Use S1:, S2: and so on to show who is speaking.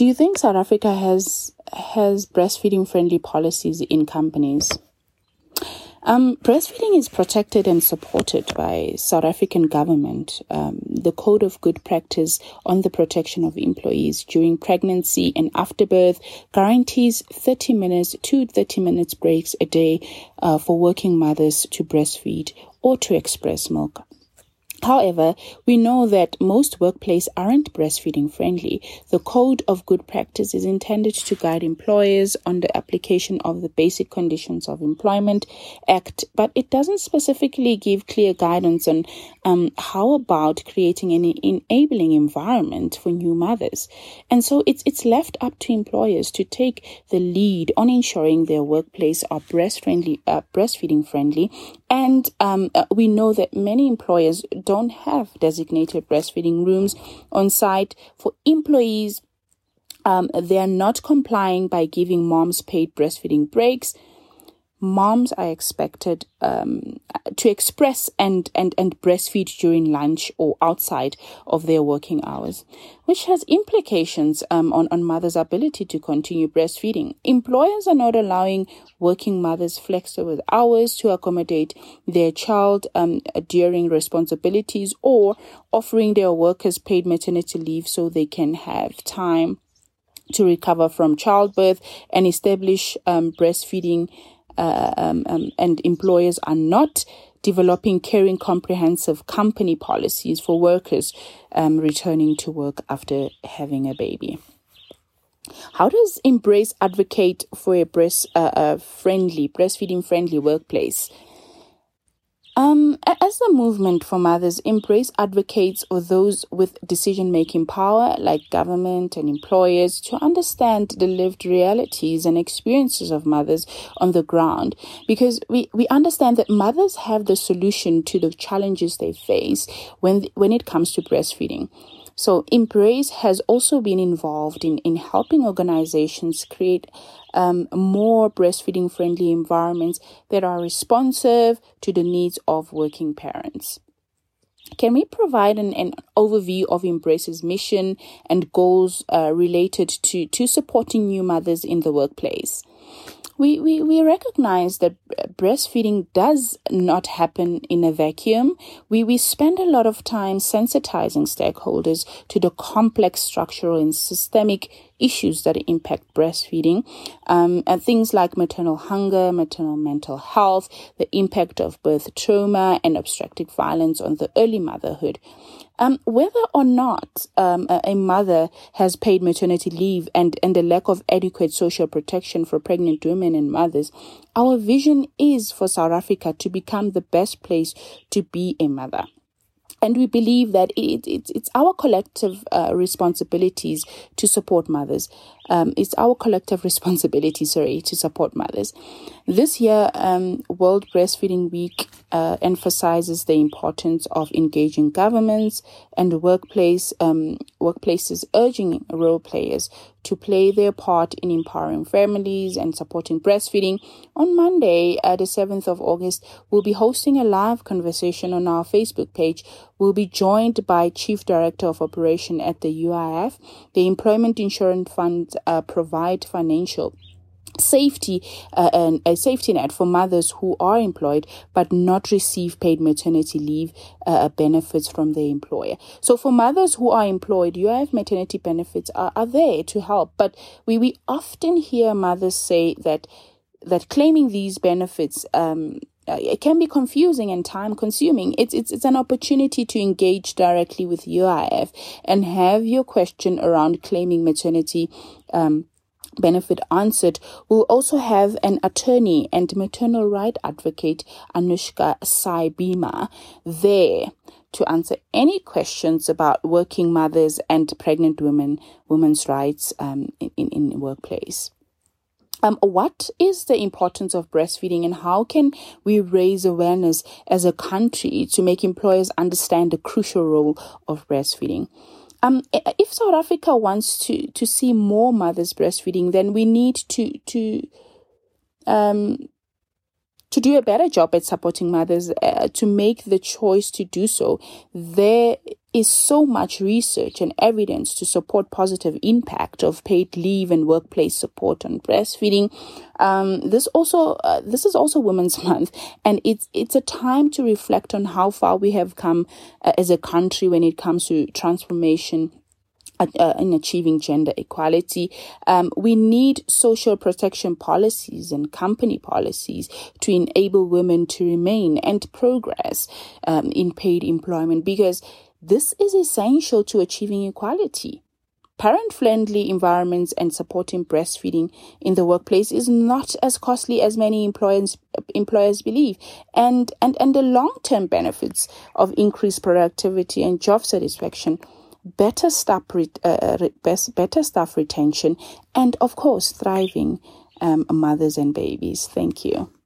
S1: Do you think South Africa has has breastfeeding friendly policies in companies? Um, breastfeeding is protected and supported by South African government. Um, the Code of Good Practice on the Protection of Employees during pregnancy and afterbirth guarantees 30 minutes to 30 minutes breaks a day uh, for working mothers to breastfeed or to express milk. However, we know that most workplaces aren't breastfeeding friendly. The Code of Good Practice is intended to guide employers on the application of the Basic Conditions of Employment Act, but it doesn't specifically give clear guidance on um, how about creating an enabling environment for new mothers. And so it's it's left up to employers to take the lead on ensuring their workplace are breast friendly, uh, breastfeeding friendly. And um, uh, we know that many employers don't have designated breastfeeding rooms on site for employees. Um, they are not complying by giving moms paid breastfeeding breaks moms are expected um, to express and, and, and breastfeed during lunch or outside of their working hours, which has implications um, on, on mothers' ability to continue breastfeeding. Employers are not allowing working mothers flexible hours to accommodate their child um, during responsibilities or offering their workers paid maternity leave so they can have time to recover from childbirth and establish um, breastfeeding uh, um, um, and employers are not developing caring comprehensive company policies for workers um, returning to work after having a baby. How does Embrace advocate for a breast uh, uh, friendly, breastfeeding friendly workplace? Um, as the movement for mothers, Embrace advocates for those with decision making power, like government and employers, to understand the lived realities and experiences of mothers on the ground. Because we, we understand that mothers have the solution to the challenges they face when, when it comes to breastfeeding. So Embrace has also been involved in, in helping organizations create um, more breastfeeding friendly environments that are responsive to the needs of working parents. Can we provide an, an overview of Embrace's mission and goals uh, related to, to supporting new mothers in the workplace? we, we, we recognize that breastfeeding does not happen in a vacuum. We, we spend a lot of time sensitizing stakeholders to the complex structural and systemic issues that impact breastfeeding, um, and things like maternal hunger, maternal mental health, the impact of birth trauma, and obstetric violence on the early motherhood. Um, whether or not um, a, a, mother has paid maternity leave and, and the lack of adequate social protection for pregnant women and mothers, our vision is for South Africa to become the best place to be a mother and we believe that it, it, it's our collective uh, responsibilities to support mothers. Um, it's our collective responsibility, sorry, to support mothers. This year, um, World Breastfeeding Week uh, emphasizes the importance of engaging governments and workplace um, workplaces, urging role players to play their part in empowering families and supporting breastfeeding. On Monday, uh, the 7th of August, we'll be hosting a live conversation on our Facebook page. We'll be joined by Chief Director of Operation at the UIF. The Unemployment Insurance Fund uh, provide financial safety uh, and a safety net for mothers who are employed but not receive paid maternity leave uh, benefits from their employer. So for mothers who are employed, UIF maternity benefits are, are there to help. But we, we often hear mothers say that that claiming these benefits um, uh, it can be confusing and time consuming. It's, it's, it's an opportunity to engage directly with UIF and have your question around claiming maternity um, benefit answered, we'll also have an attorney and maternal right advocate, Anushka Saibima, there to answer any questions about working mothers and pregnant women, women's rights um, in, in, in workplace. Um, what is the importance of breastfeeding and how can we raise awareness as a country to make employers understand the crucial role of breastfeeding? Um, if South Africa wants to to see more mothers breastfeeding, then we need to to um to do a better job at supporting mothers uh, to make the choice to do so. There is so much research and evidence to support positive impact of paid leave and workplace support on breastfeeding. Um, this also uh, this is also Women's Month, and it's it's a time to reflect on how far we have come uh, as a country when it comes to transformation uh, in achieving gender equality. Um, we need social protection policies and company policies to enable women to remain and progress um, in paid employment because this is essential to achieving equality. Parent friendly environments and supporting breastfeeding in the workplace is not as costly as many employers, employers believe. And, and, and the long term benefits of increased productivity and job satisfaction better staff, uh, better staff retention, and of course, thriving um, mothers and babies. Thank you.